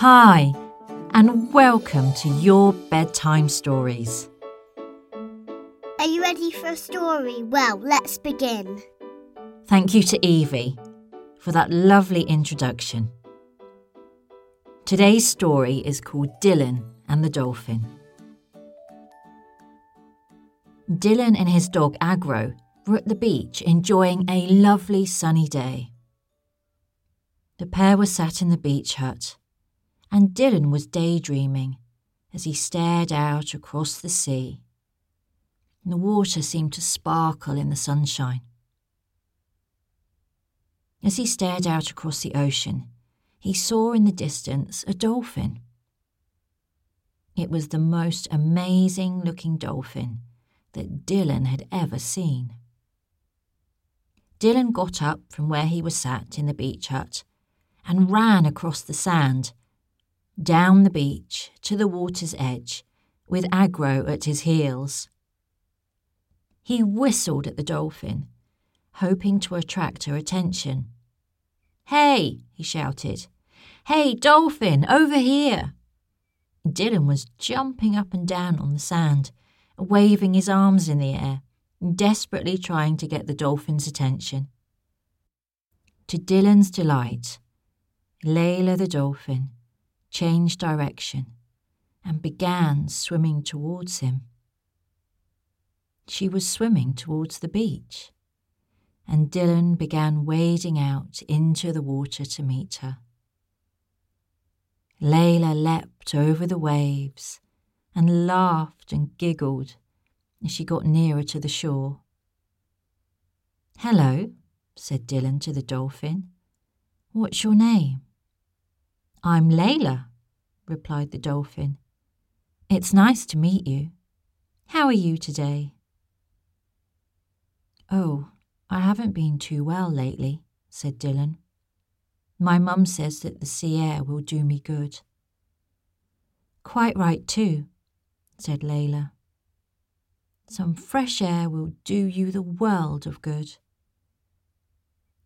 Hi, and welcome to your bedtime stories. Are you ready for a story? Well, let's begin. Thank you to Evie for that lovely introduction. Today's story is called Dylan and the Dolphin. Dylan and his dog Agro were at the beach enjoying a lovely sunny day. The pair were sat in the beach hut, and Dylan was daydreaming as he stared out across the sea. The water seemed to sparkle in the sunshine. As he stared out across the ocean, he saw in the distance a dolphin. It was the most amazing looking dolphin that Dylan had ever seen. Dylan got up from where he was sat in the beach hut and ran across the sand, down the beach to the water's edge, with Agro at his heels. He whistled at the dolphin, hoping to attract her attention. Hey, he shouted. Hey, dolphin, over here! Dylan was jumping up and down on the sand, waving his arms in the air, desperately trying to get the dolphin's attention. To Dylan's delight, Layla the dolphin changed direction and began swimming towards him. She was swimming towards the beach, and Dylan began wading out into the water to meet her. Layla leapt over the waves and laughed and giggled as she got nearer to the shore. Hello, said Dylan to the dolphin. What's your name? I'm Layla, replied the dolphin. It's nice to meet you. How are you today? Oh, I haven't been too well lately, said Dylan. My mum says that the sea air will do me good. Quite right, too, said Layla. Some fresh air will do you the world of good.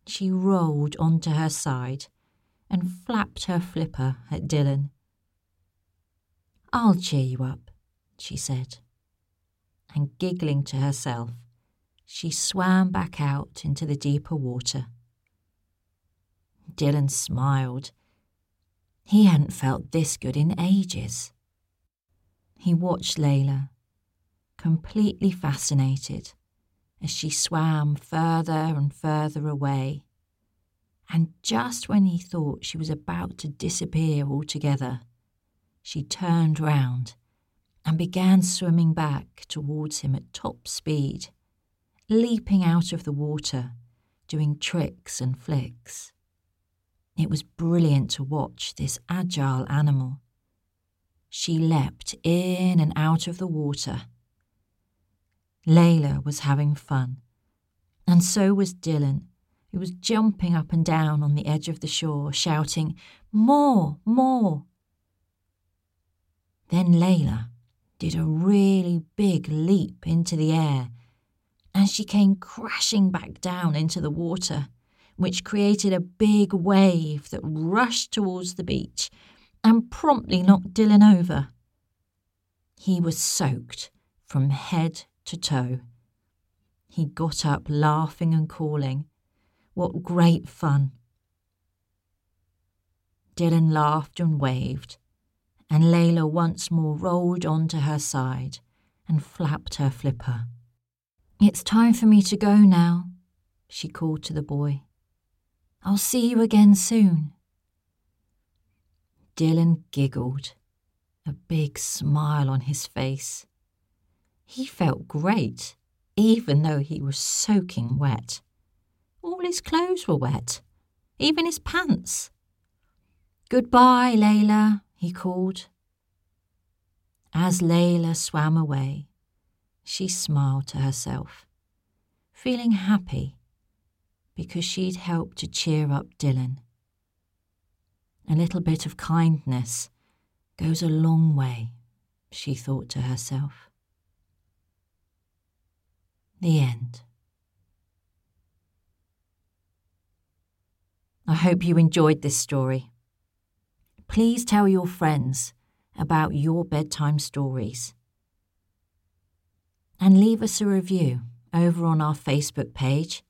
She rolled onto her side and flapped her flipper at Dylan. I'll cheer you up, she said. And giggling to herself, she swam back out into the deeper water. Dylan smiled. He hadn't felt this good in ages. He watched Layla, completely fascinated, as she swam further and further away. And just when he thought she was about to disappear altogether, she turned round and began swimming back towards him at top speed, leaping out of the water, doing tricks and flicks. It was brilliant to watch this agile animal. She leapt in and out of the water. Layla was having fun, and so was Dylan, who was jumping up and down on the edge of the shore, shouting, More, more! Then Layla did a really big leap into the air, and she came crashing back down into the water which created a big wave that rushed towards the beach and promptly knocked Dylan over. He was soaked from head to toe. He got up laughing and calling, What great fun! Dylan laughed and waved, and Layla once more rolled onto her side and flapped her flipper. It's time for me to go now, she called to the boy. I'll see you again soon. Dylan giggled, a big smile on his face. He felt great, even though he was soaking wet. His clothes were wet, even his pants. Goodbye, Layla, he called. As Layla swam away, she smiled to herself, feeling happy because she'd helped to cheer up Dylan. A little bit of kindness goes a long way, she thought to herself. The end. I hope you enjoyed this story. Please tell your friends about your bedtime stories. And leave us a review over on our Facebook page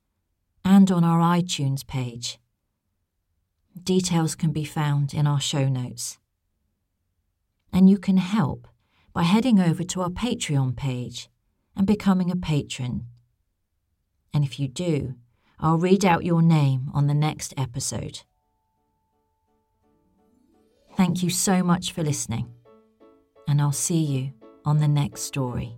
and on our iTunes page. Details can be found in our show notes. And you can help by heading over to our Patreon page and becoming a patron. And if you do, I'll read out your name on the next episode. Thank you so much for listening, and I'll see you on the next story.